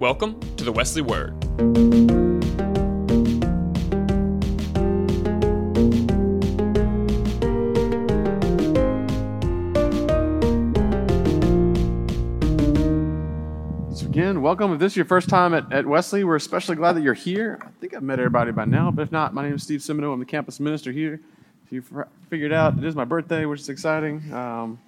Welcome to the Wesley Word. So again, welcome. If this is your first time at, at Wesley, we're especially glad that you're here. I think I've met everybody by now, but if not, my name is Steve Semino. I'm the campus minister here. If you figured out, it is my birthday, which is exciting. Um,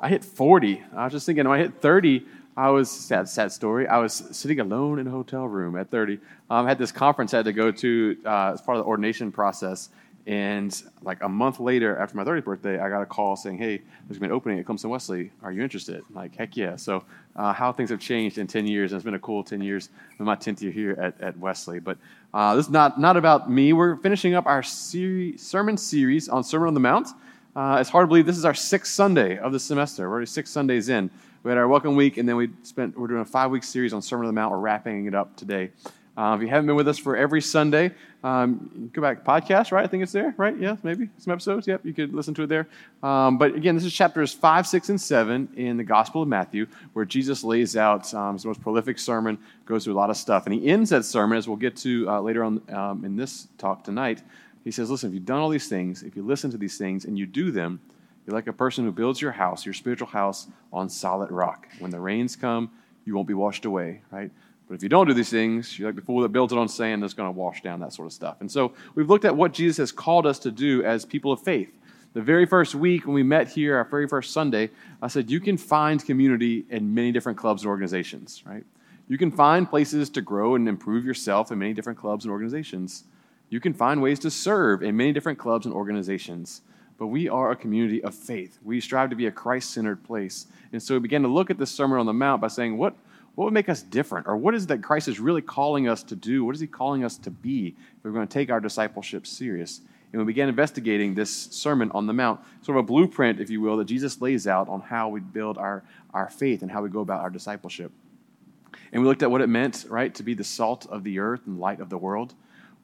I hit 40. I was just thinking, when I hit 30, I was sad, sad story. I was sitting alone in a hotel room at 30. Um, had this conference I had to go to uh, as part of the ordination process, and like a month later, after my 30th birthday, I got a call saying, "Hey, there's been an opening at Clemson Wesley. Are you interested?" I'm like, heck yeah! So, uh, how things have changed in 10 years, and it's been a cool 10 years my 10th year here at, at Wesley. But uh, this is not not about me. We're finishing up our sermon series on Sermon on the Mount. Uh, it's hard to believe this is our sixth Sunday of the semester. We're already six Sundays in. We had our welcome week, and then we spent. We're doing a five week series on Sermon on the Mount. We're wrapping it up today. Uh, if you haven't been with us for every Sunday, um, go back podcast, right? I think it's there, right? Yeah, maybe some episodes. Yep, you could listen to it there. Um, but again, this is chapters five, six, and seven in the Gospel of Matthew, where Jesus lays out um, his most prolific sermon, goes through a lot of stuff, and he ends that sermon, as we'll get to uh, later on um, in this talk tonight. He says, "Listen, if you've done all these things, if you listen to these things, and you do them." You're like a person who builds your house, your spiritual house, on solid rock. When the rains come, you won't be washed away, right? But if you don't do these things, you're like the fool that builds it on sand that's going to wash down, that sort of stuff. And so we've looked at what Jesus has called us to do as people of faith. The very first week when we met here, our very first Sunday, I said you can find community in many different clubs and organizations, right? You can find places to grow and improve yourself in many different clubs and organizations. You can find ways to serve in many different clubs and organizations but we are a community of faith. We strive to be a Christ centered place. And so we began to look at this Sermon on the Mount by saying, what, what would make us different? Or what is it that Christ is really calling us to do? What is he calling us to be if we're going to take our discipleship serious? And we began investigating this Sermon on the Mount, sort of a blueprint, if you will, that Jesus lays out on how we build our, our faith and how we go about our discipleship. And we looked at what it meant, right, to be the salt of the earth and light of the world.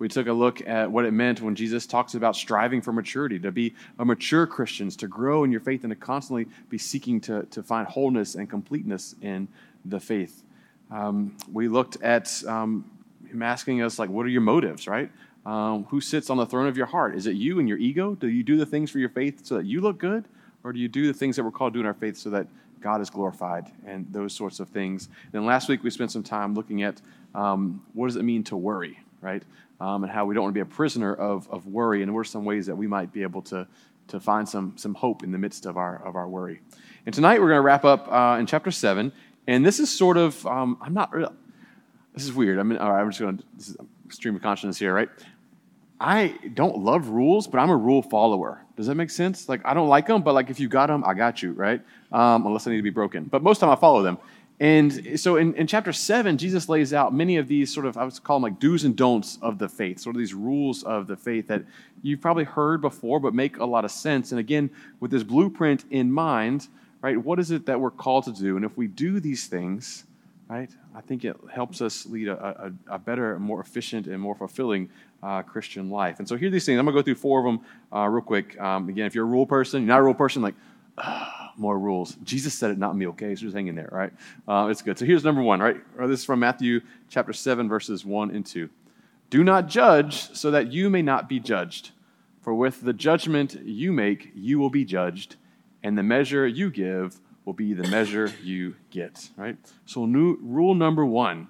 We took a look at what it meant when Jesus talks about striving for maturity, to be a mature Christians, to grow in your faith, and to constantly be seeking to, to find wholeness and completeness in the faith. Um, we looked at um, him asking us, like, what are your motives, right? Um, who sits on the throne of your heart? Is it you and your ego? Do you do the things for your faith so that you look good? Or do you do the things that we're called to do in our faith so that God is glorified and those sorts of things? And then last week we spent some time looking at um, what does it mean to worry, right? Um, and how we don't want to be a prisoner of, of worry, and what are some ways that we might be able to, to find some, some hope in the midst of our, of our worry. And tonight we're going to wrap up uh, in chapter 7, and this is sort of, um, I'm not real, this is weird. I mean, all right, I'm just going to, this is stream of consciousness here, right? I don't love rules, but I'm a rule follower. Does that make sense? Like, I don't like them, but like if you got them, I got you, right? Um, unless I need to be broken. But most of the time I follow them. And so in, in chapter 7, Jesus lays out many of these sort of, I would call them like do's and don'ts of the faith, sort of these rules of the faith that you've probably heard before but make a lot of sense. And again, with this blueprint in mind, right, what is it that we're called to do? And if we do these things, right, I think it helps us lead a, a, a better, more efficient, and more fulfilling uh, Christian life. And so here are these things. I'm going to go through four of them uh, real quick. Um, again, if you're a rule person, you're not a rule person, like, more rules. Jesus said it, not me, okay? So just hang in there, right? Uh, it's good. So here's number one, right? This is from Matthew chapter 7, verses 1 and 2. Do not judge so that you may not be judged. For with the judgment you make, you will be judged, and the measure you give will be the measure you get, right? So, new, rule number one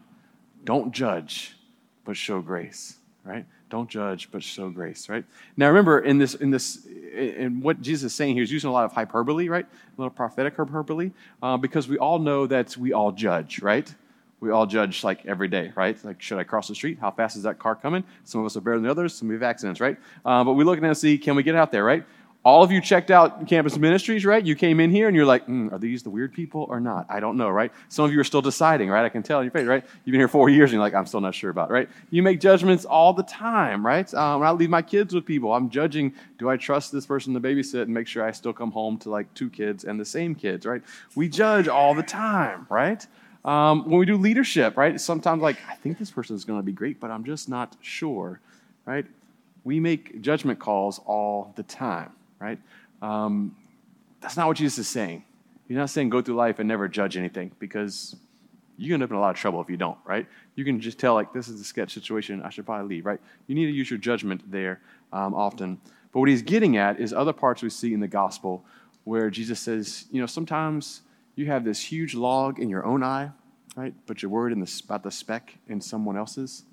don't judge, but show grace, right? Don't judge, but show grace, right? Now remember, in this, in this, in what Jesus is saying here, he's using a lot of hyperbole, right? A little prophetic hyperbole, uh, because we all know that we all judge, right? We all judge like every day, right? Like, should I cross the street? How fast is that car coming? Some of us are better than others. Some of have accidents, right? Uh, but we look at and see, can we get out there, right? All of you checked out campus ministries, right? You came in here and you're like, mm, are these the weird people or not? I don't know, right? Some of you are still deciding, right? I can tell in your face, right? You've been here four years and you're like, I'm still not sure about it, right? You make judgments all the time, right? Um, when I leave my kids with people, I'm judging, do I trust this person to babysit and make sure I still come home to like two kids and the same kids, right? We judge all the time, right? Um, when we do leadership, right? Sometimes like, I think this person is going to be great, but I'm just not sure, right? We make judgment calls all the time right? Um, that's not what Jesus is saying. He's not saying go through life and never judge anything because you end up in a lot of trouble if you don't, right? You can just tell, like, this is a sketch situation. I should probably leave, right? You need to use your judgment there um, often. But what he's getting at is other parts we see in the gospel where Jesus says, you know, sometimes you have this huge log in your own eye, right? But you're worried the, about the speck in someone else's.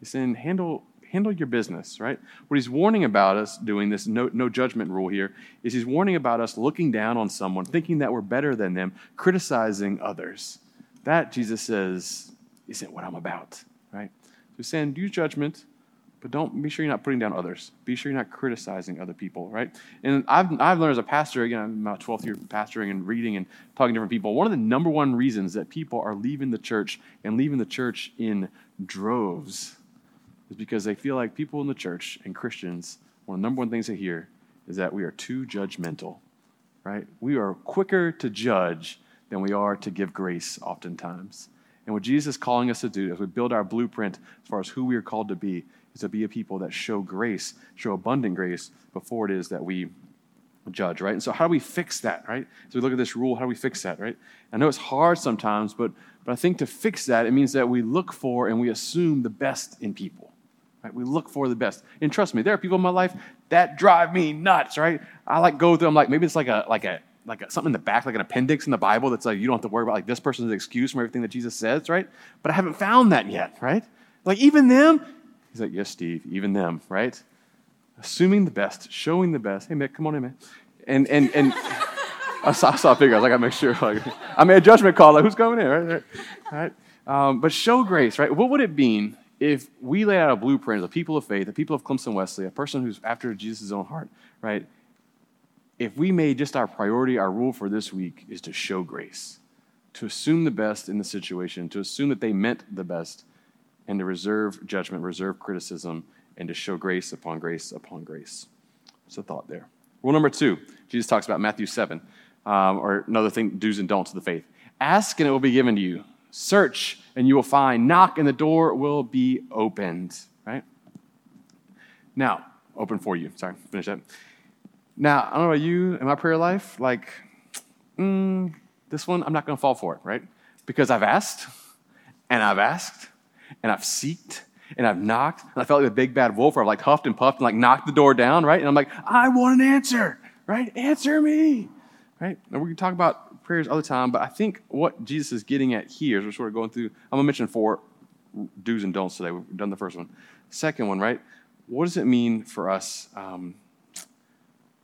He's saying, handle, handle your business, right? What he's warning about us doing this no, no judgment rule here is he's warning about us looking down on someone, thinking that we're better than them, criticizing others. That, Jesus says, isn't what I'm about, right? So he's saying, use judgment, but don't be sure you're not putting down others. Be sure you're not criticizing other people, right? And I've, I've learned as a pastor, again, I'm about 12th year pastoring and reading and talking to different people. One of the number one reasons that people are leaving the church and leaving the church in droves is because they feel like people in the church and Christians, one of the number one things they hear is that we are too judgmental, right? We are quicker to judge than we are to give grace oftentimes. And what Jesus is calling us to do as we build our blueprint as far as who we are called to be is to be a people that show grace, show abundant grace before it is that we judge, right? And so, how do we fix that, right? So, we look at this rule, how do we fix that, right? I know it's hard sometimes, but, but I think to fix that, it means that we look for and we assume the best in people, right? We look for the best. And trust me, there are people in my life that drive me nuts, right? I like go through, I'm like, maybe it's like a, like a, like a, something in the back, like an appendix in the Bible that's like, you don't have to worry about like this person's excuse from everything that Jesus says, right? But I haven't found that yet, right? Like even them, He's like, Yes, Steve, even them, right? Assuming the best, showing the best. Hey, Mick, come on in, man. And, and, and I, saw, I saw a figure. I was like, I make sure. Like, I made a judgment call. Like, who's coming in, right? right? Um, but show grace, right? What would it mean if we lay out a blueprint as a people of faith, a people of Clemson Wesley, a person who's after Jesus' own heart, right? If we made just our priority, our rule for this week is to show grace, to assume the best in the situation, to assume that they meant the best, and to reserve judgment, reserve criticism, and to show grace upon grace upon grace. What's the thought there? Rule number two, Jesus talks about Matthew 7, um, or another thing, do's and don'ts of the faith. Ask and it will be given to you. Search and you will find. Knock and the door will be opened. Right? Now, open for you. Sorry, finish that. Now, I don't know about you in my prayer life, like, mm, this one, I'm not going to fall for it, right? Because I've asked and I've asked and I've seeked and I've knocked and I felt like the big bad wolf where I've like huffed and puffed and like knocked the door down, right? And I'm like, I want an answer, right? Answer me, right? And going to talk about prayers other time, but I think what Jesus is getting at here is we're sort of going through, I'm going to mention four do's and don'ts today. We've done the first one. Second one, right? What does it mean for us um,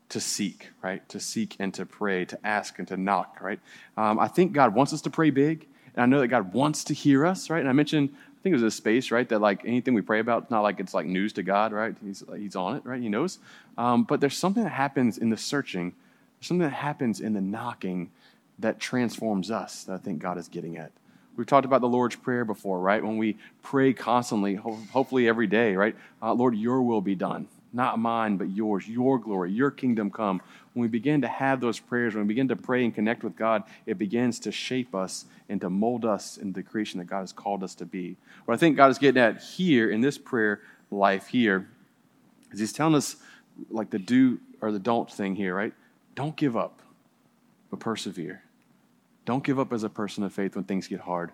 to seek, right? To seek and to pray, to ask and to knock, right? Um, I think God wants us to pray big. And I know that God wants to hear us, right? And I mentioned I think it was a space, right? That like anything we pray about, it's not like it's like news to God, right? He's, he's on it, right? He knows. Um, but there's something that happens in the searching, there's something that happens in the knocking that transforms us that I think God is getting at. We've talked about the Lord's Prayer before, right? When we pray constantly, hopefully every day, right? Uh, Lord, your will be done. Not mine, but yours, your glory, your kingdom come when we begin to have those prayers, when we begin to pray and connect with God, it begins to shape us and to mold us into the creation that God has called us to be. What I think God is getting at here in this prayer life here is He's telling us, like the do or the don't thing here, right? Don't give up, but persevere. Don't give up as a person of faith when things get hard.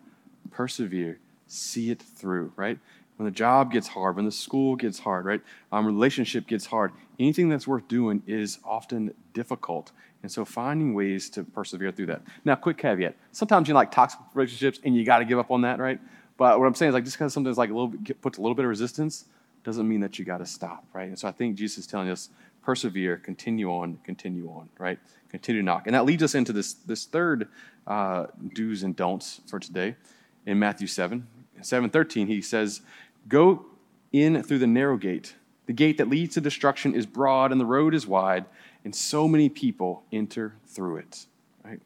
Persevere. See it through, right? when the job gets hard, when the school gets hard, right? Um, relationship gets hard. Anything that's worth doing is often difficult. And so finding ways to persevere through that. Now, quick caveat. Sometimes you like toxic relationships and you got to give up on that, right? But what I'm saying is like just because something's like a little bit, puts a little bit of resistance doesn't mean that you got to stop, right? And so I think Jesus is telling us persevere, continue on, continue on, right? Continue to knock. And that leads us into this, this third uh, do's and don'ts for today in Matthew 7. 7.13, he says, Go in through the narrow gate. The gate that leads to destruction is broad and the road is wide, and so many people enter through it. Right?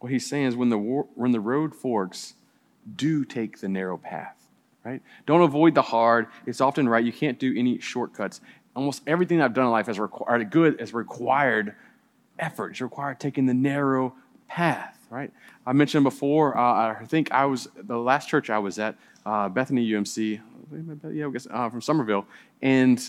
What he's saying is when the, war, when the road forks, do take the narrow path. Right? Don't avoid the hard. It's often right. You can't do any shortcuts. Almost everything I've done in life has required good has required effort. It's required taking the narrow path. Right? I mentioned before. Uh, I think I was the last church I was at, uh, Bethany UMC yeah, I guess uh, from Summerville, and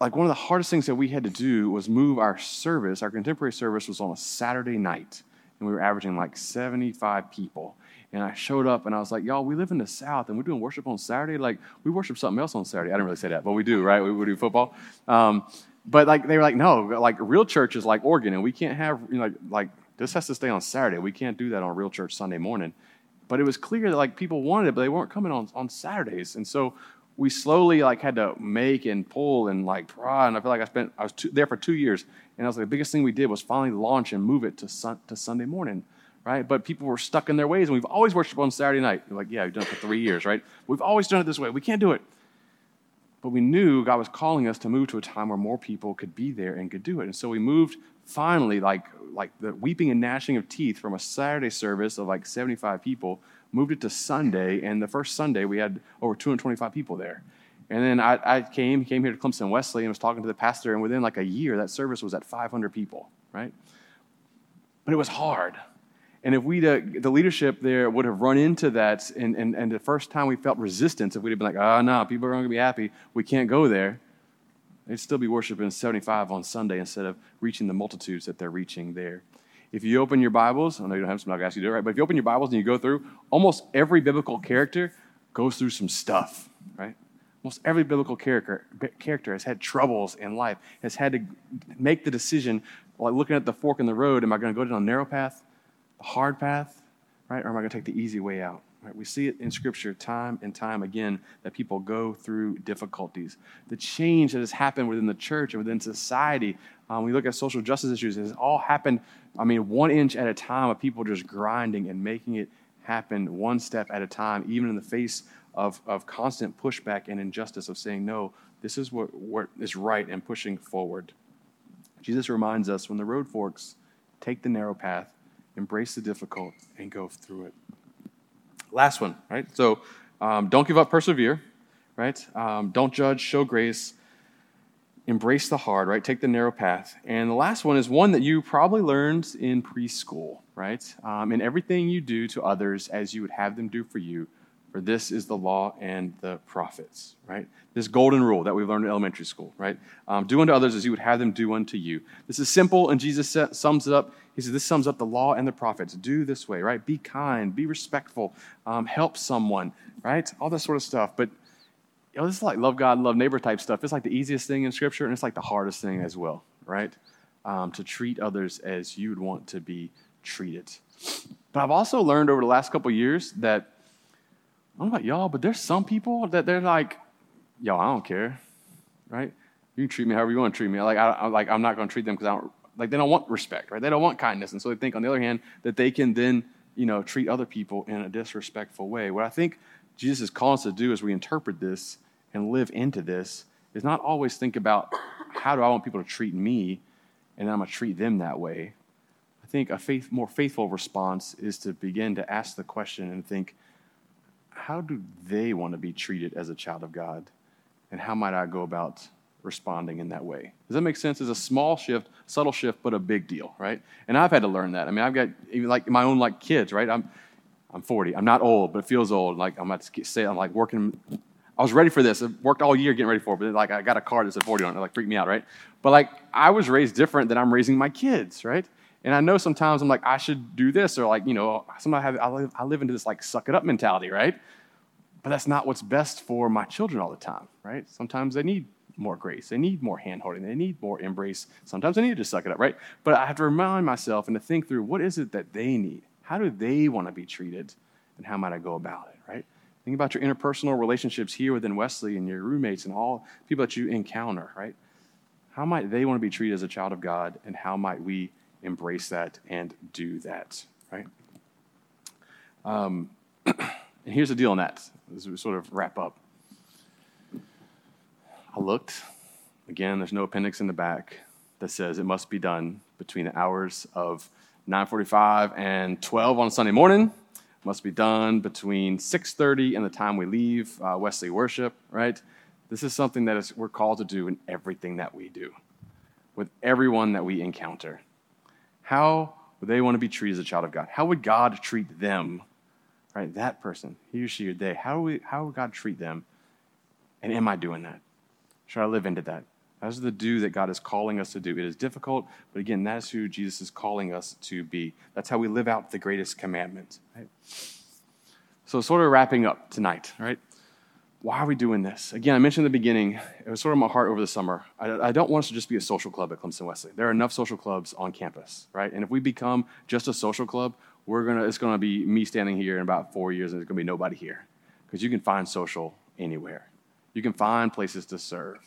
like one of the hardest things that we had to do was move our service. Our contemporary service was on a Saturday night, and we were averaging like 75 people. And I showed up and I was like, y'all, we live in the South and we're doing worship on Saturday. Like, we worship something else on Saturday. I didn't really say that, but we do, right? We, we do football. Um, but like, they were like, no, like real church is like organ and we can't have, you know, like, like this has to stay on Saturday. We can't do that on real church Sunday morning. But it was clear that like people wanted it, but they weren't coming on, on Saturdays. And so we slowly like had to make and pull and like prod. And I feel like I spent I was two, there for two years, and I was like the biggest thing we did was finally launch and move it to sun, to Sunday morning, right? But people were stuck in their ways, and we've always worshipped on Saturday night. We're like, yeah, we've done it for three years, right? We've always done it this way. We can't do it. But we knew God was calling us to move to a time where more people could be there and could do it. And so we moved finally, like like the weeping and gnashing of teeth from a Saturday service of like 75 people moved it to Sunday, and the first Sunday we had over 225 people there. And then I, I came, came here to Clemson Wesley and was talking to the pastor, and within like a year, that service was at 500 people, right? But it was hard. And if we, uh, the leadership there would have run into that, and, and, and the first time we felt resistance, if we'd have been like, oh, no, people are not going to be happy, we can't go there, they'd still be worshiping 75 on Sunday instead of reaching the multitudes that they're reaching there. If you open your Bibles, I know you don't have some, I'm not going to ask you to do it right, but if you open your Bibles and you go through, almost every biblical character goes through some stuff, right? Almost every biblical character, character has had troubles in life, has had to make the decision, like looking at the fork in the road, am I going to go down a narrow path, hard path, right? Or am I going to take the easy way out? Right? We see it in Scripture time and time again that people go through difficulties. The change that has happened within the church and within society, um, we look at social justice issues, it has all happened, I mean, one inch at a time of people just grinding and making it happen one step at a time, even in the face of, of constant pushback and injustice, of saying, no, this is what, what is right and pushing forward. Jesus reminds us when the road forks, take the narrow path, embrace the difficult, and go through it. Last one, right? So um, don't give up, persevere, right? Um, don't judge, show grace, embrace the hard, right? Take the narrow path. And the last one is one that you probably learned in preschool, right? Um, in everything you do to others as you would have them do for you, for this is the law and the prophets, right? This golden rule that we've learned in elementary school, right? Um, do unto others as you would have them do unto you. This is simple, and Jesus sums it up. He says, This sums up the law and the prophets. Do this way, right? Be kind, be respectful, um, help someone, right? All this sort of stuff. But you know, this is like love God, love neighbor type stuff. It's like the easiest thing in Scripture, and it's like the hardest thing as well, right? Um, to treat others as you'd want to be treated. But I've also learned over the last couple years that I don't know about y'all, but there's some people that they're like, yo, I don't care, right? You can treat me however you want to treat me. Like, I, am like, I'm not going to treat them because I don't, like, they don't want respect, right? They don't want kindness. And so they think, on the other hand, that they can then, you know, treat other people in a disrespectful way. What I think Jesus is calling us to do as we interpret this and live into this is not always think about how do I want people to treat me and then I'm going to treat them that way. I think a faith, more faithful response is to begin to ask the question and think, how do they want to be treated as a child of God? And how might I go about responding in that way? Does that make sense? It's a small shift, subtle shift, but a big deal, right? And I've had to learn that. I mean, I've got even like my own like kids, right? I'm I'm 40. I'm not old, but it feels old. Like I'm about to say, I'm like working. I was ready for this. I worked all year getting ready for it, but like I got a card that said 40 on it. It like freaked me out, right? But like I was raised different than I'm raising my kids, right? And I know sometimes I'm like, I should do this, or like, you know, sometimes I, have, I, live, I live into this like suck it up mentality, right? But that's not what's best for my children all the time, right? Sometimes they need more grace. They need more hand holding. They need more embrace. Sometimes they need to suck it up, right? But I have to remind myself and to think through what is it that they need? How do they want to be treated? And how might I go about it, right? Think about your interpersonal relationships here within Wesley and your roommates and all people that you encounter, right? How might they want to be treated as a child of God? And how might we embrace that and do that, right? Um, and here's the deal on that as we sort of wrap up. I looked. Again, there's no appendix in the back that says it must be done between the hours of 9:45 and 12 on Sunday morning. It must be done between 6:30 and the time we leave uh, Wesley worship. Right? This is something that is, we're called to do in everything that we do, with everyone that we encounter. How would they want to be treated as a child of God? How would God treat them? Right? That person, he or she or they. How, we, how would God treat them? And am I doing that? Should I live into that? That's the do that God is calling us to do. It is difficult, but again, that's who Jesus is calling us to be. That's how we live out the greatest commandment. Right? So, sort of wrapping up tonight, right? Why are we doing this? Again, I mentioned in the beginning, it was sort of my heart over the summer. I, I don't want us to just be a social club at Clemson Wesley. There are enough social clubs on campus, right? And if we become just a social club, we're gonna, it's gonna be me standing here in about four years and there's gonna be nobody here. Because you can find social anywhere. You can find places to serve.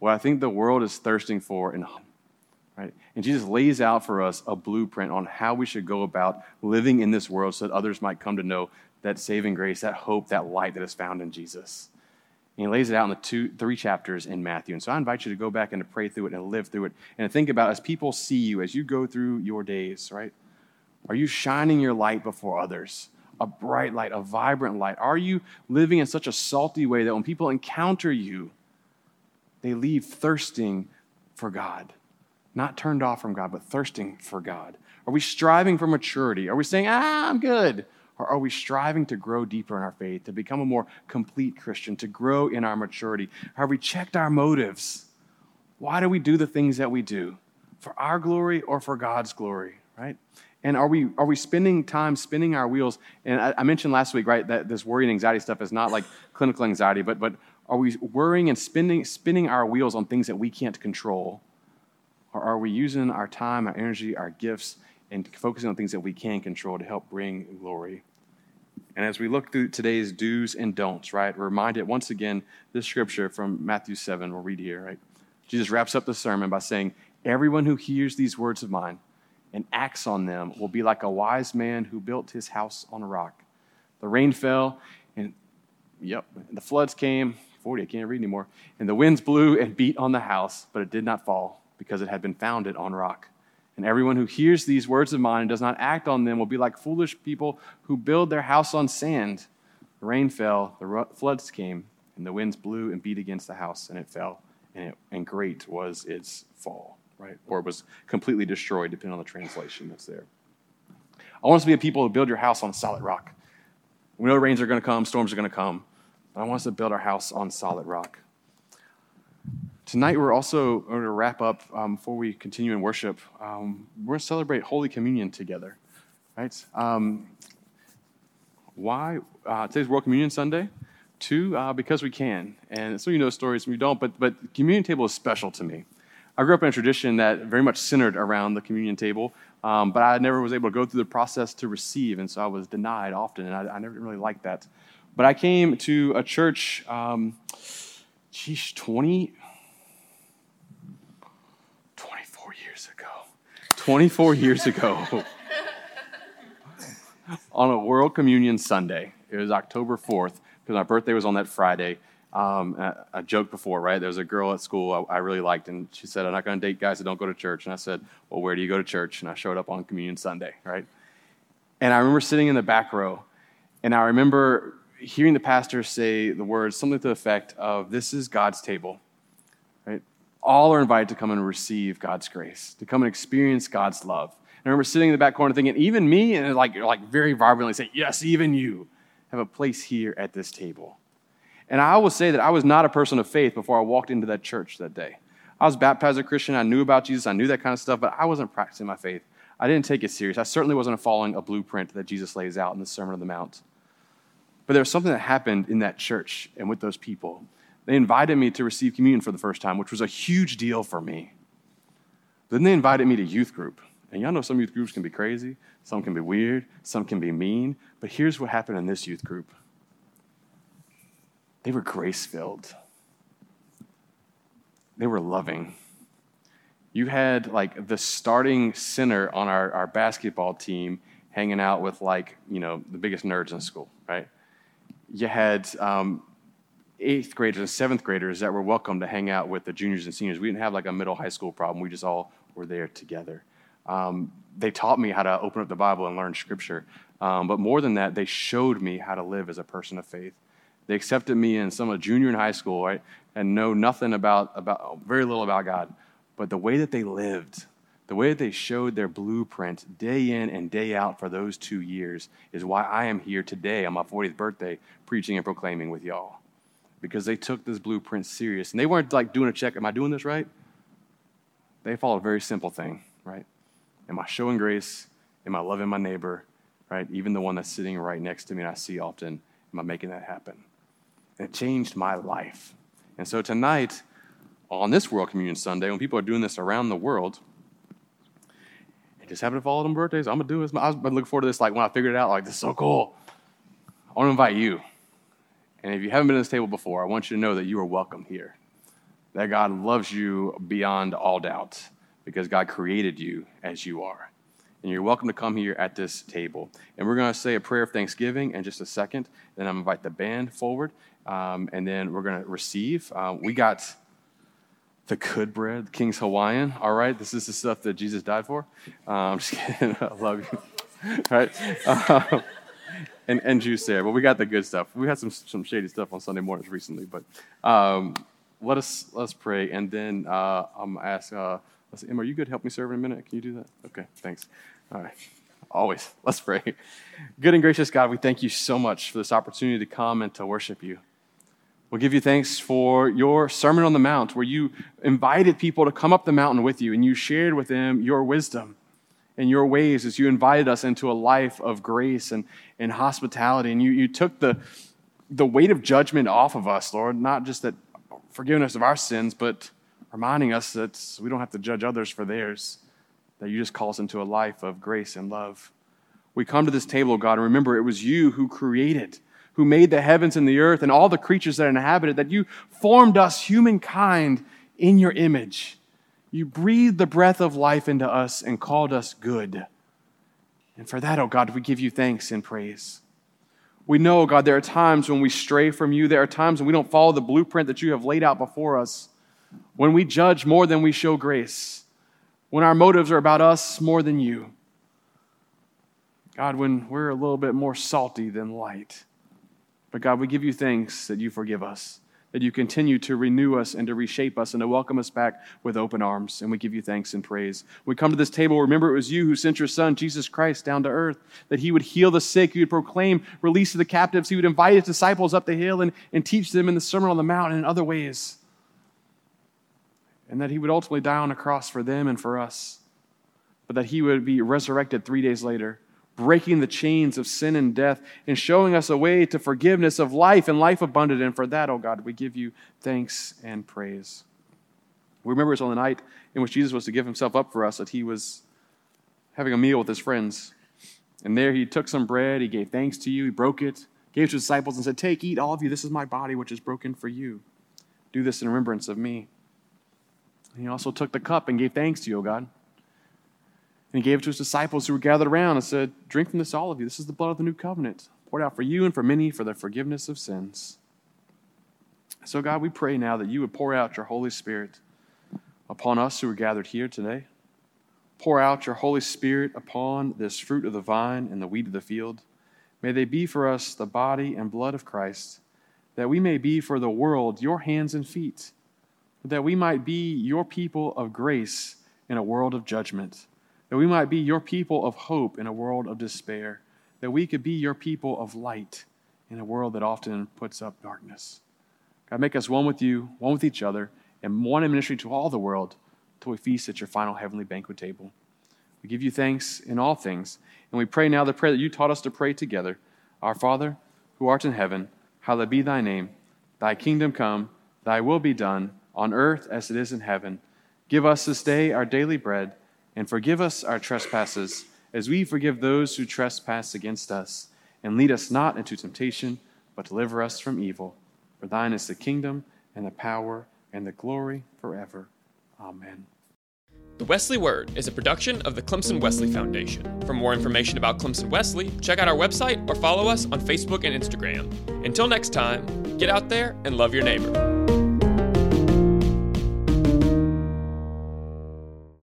What I think the world is thirsting for and right? And Jesus lays out for us a blueprint on how we should go about living in this world so that others might come to know that saving grace, that hope, that light that is found in Jesus. And he lays it out in the two, three chapters in Matthew. And so I invite you to go back and to pray through it and live through it and think about as people see you, as you go through your days, right? Are you shining your light before others? A bright light, a vibrant light? Are you living in such a salty way that when people encounter you, they leave thirsting for God? Not turned off from God, but thirsting for God. Are we striving for maturity? Are we saying, ah, I'm good? Or are we striving to grow deeper in our faith, to become a more complete Christian, to grow in our maturity? Have we checked our motives? Why do we do the things that we do? For our glory or for God's glory, right? And are we, are we spending time spinning our wheels? And I, I mentioned last week, right, that this worry and anxiety stuff is not like clinical anxiety, but, but are we worrying and spinning, spinning our wheels on things that we can't control? Or are we using our time, our energy, our gifts and focusing on things that we can control to help bring glory. And as we look through today's do's and don'ts, right, we're reminded once again this scripture from Matthew 7, we'll read here, right? Jesus wraps up the sermon by saying, Everyone who hears these words of mine and acts on them will be like a wise man who built his house on a rock. The rain fell, and yep, the floods came. 40, I can't read anymore. And the winds blew and beat on the house, but it did not fall because it had been founded on rock. And everyone who hears these words of mine and does not act on them will be like foolish people who build their house on sand. The rain fell, the floods came, and the winds blew and beat against the house, and it fell, and, it, and great was its fall, right? Or it was completely destroyed, depending on the translation that's there. I want us to be a people who build your house on solid rock. We know rains are going to come, storms are going to come, but I want us to build our house on solid rock. Tonight, we're also going to wrap up um, before we continue in worship. Um, we're going to celebrate Holy Communion together, right? Um, why? Uh, today's World Communion Sunday. Two, uh, because we can. And some of you know stories, some of you don't, but, but communion table is special to me. I grew up in a tradition that very much centered around the communion table, um, but I never was able to go through the process to receive, and so I was denied often, and I, I never really liked that. But I came to a church, um, geez, 20, 24 years ago on a World Communion Sunday. It was October 4th because my birthday was on that Friday. Um, I, I, joked before, right? There was a girl at school I, I really liked, and she said, I'm not going to date guys that don't go to church. And I said, Well, where do you go to church? And I showed up on Communion Sunday, right? And I remember sitting in the back row, and I remember hearing the pastor say the words, something to the effect of, This is God's table all are invited to come and receive God's grace, to come and experience God's love. And I remember sitting in the back corner thinking, even me, and like, like very vibrantly say, yes, even you have a place here at this table. And I will say that I was not a person of faith before I walked into that church that day. I was baptized a Christian. I knew about Jesus. I knew that kind of stuff, but I wasn't practicing my faith. I didn't take it serious. I certainly wasn't following a blueprint that Jesus lays out in the Sermon on the Mount. But there was something that happened in that church and with those people they invited me to receive communion for the first time, which was a huge deal for me. Then they invited me to youth group. And y'all know some youth groups can be crazy, some can be weird, some can be mean. But here's what happened in this youth group they were grace filled, they were loving. You had like the starting center on our, our basketball team hanging out with like, you know, the biggest nerds in school, right? You had um, eighth graders and seventh graders that were welcome to hang out with the juniors and seniors. We didn't have like a middle high school problem. We just all were there together. Um, they taught me how to open up the Bible and learn scripture. Um, but more than that, they showed me how to live as a person of faith. They accepted me in some of junior in high school, right, and know nothing about, about very little about God. But the way that they lived, the way that they showed their blueprint day in and day out for those two years is why I am here today on my 40th birthday preaching and proclaiming with y'all because they took this blueprint serious. And they weren't like doing a check, am I doing this right? They followed a very simple thing, right? Am I showing grace? Am I loving my neighbor? right? Even the one that's sitting right next to me and I see often, am I making that happen? And it changed my life. And so tonight, on this World Communion Sunday, when people are doing this around the world, it just happened to fall on birthdays. I'm gonna do this. I was looking forward to this, like when I figured it out, like this is so cool. I want to invite you. And if you haven't been to this table before, I want you to know that you are welcome here. That God loves you beyond all doubt because God created you as you are. And you're welcome to come here at this table. And we're going to say a prayer of thanksgiving in just a second. Then I'm going to invite the band forward. Um, and then we're going to receive. Uh, we got the good bread, King's Hawaiian. All right, this is the stuff that Jesus died for. Uh, I'm just kidding. I love you. All right. Uh, and, and juice there, but we got the good stuff. We had some, some shady stuff on Sunday mornings recently, but um, let us let's pray, and then uh, I'm ask. Uh, let's are you good? Help me serve in a minute. Can you do that? Okay, thanks. All right. Always. Let's pray. Good and gracious God, we thank you so much for this opportunity to come and to worship you. We'll give you thanks for your Sermon on the Mount, where you invited people to come up the mountain with you and you shared with them your wisdom and your ways as you invited us into a life of grace and, and hospitality. And you, you took the, the weight of judgment off of us, Lord, not just that forgiving us of our sins, but reminding us that we don't have to judge others for theirs, that you just call us into a life of grace and love. We come to this table, God, and remember it was you who created who made the heavens and the earth and all the creatures that inhabit it, that you formed us, humankind, in your image. You breathed the breath of life into us and called us good. And for that, oh God, we give you thanks and praise. We know, God, there are times when we stray from you. There are times when we don't follow the blueprint that you have laid out before us. When we judge more than we show grace. When our motives are about us more than you. God, when we're a little bit more salty than light. But God, we give you thanks that you forgive us, that you continue to renew us and to reshape us and to welcome us back with open arms. And we give you thanks and praise. We come to this table, remember it was you who sent your son, Jesus Christ, down to earth, that he would heal the sick, he would proclaim release to the captives, he would invite his disciples up the hill and, and teach them in the Sermon on the Mount and in other ways. And that he would ultimately die on a cross for them and for us, but that he would be resurrected three days later breaking the chains of sin and death, and showing us a way to forgiveness of life and life abundant. And for that, oh God, we give you thanks and praise. We remember it's on the night in which Jesus was to give himself up for us that he was having a meal with his friends. And there he took some bread, he gave thanks to you, he broke it, gave it to his disciples, and said, Take, eat, all of you. This is my body, which is broken for you. Do this in remembrance of me. And he also took the cup and gave thanks to you, O God. And he gave it to his disciples who were gathered around and said, Drink from this, all of you. This is the blood of the new covenant, poured out for you and for many for the forgiveness of sins. So, God, we pray now that you would pour out your Holy Spirit upon us who are gathered here today. Pour out your Holy Spirit upon this fruit of the vine and the wheat of the field. May they be for us the body and blood of Christ, that we may be for the world your hands and feet, that we might be your people of grace in a world of judgment that we might be your people of hope in a world of despair, that we could be your people of light in a world that often puts up darkness. God, make us one with you, one with each other, and one in ministry to all the world till we feast at your final heavenly banquet table. We give you thanks in all things, and we pray now the prayer that you taught us to pray together. Our Father, who art in heaven, hallowed be thy name. Thy kingdom come, thy will be done, on earth as it is in heaven. Give us this day our daily bread and forgive us our trespasses, as we forgive those who trespass against us. And lead us not into temptation, but deliver us from evil. For thine is the kingdom, and the power, and the glory forever. Amen. The Wesley Word is a production of the Clemson Wesley Foundation. For more information about Clemson Wesley, check out our website or follow us on Facebook and Instagram. Until next time, get out there and love your neighbor.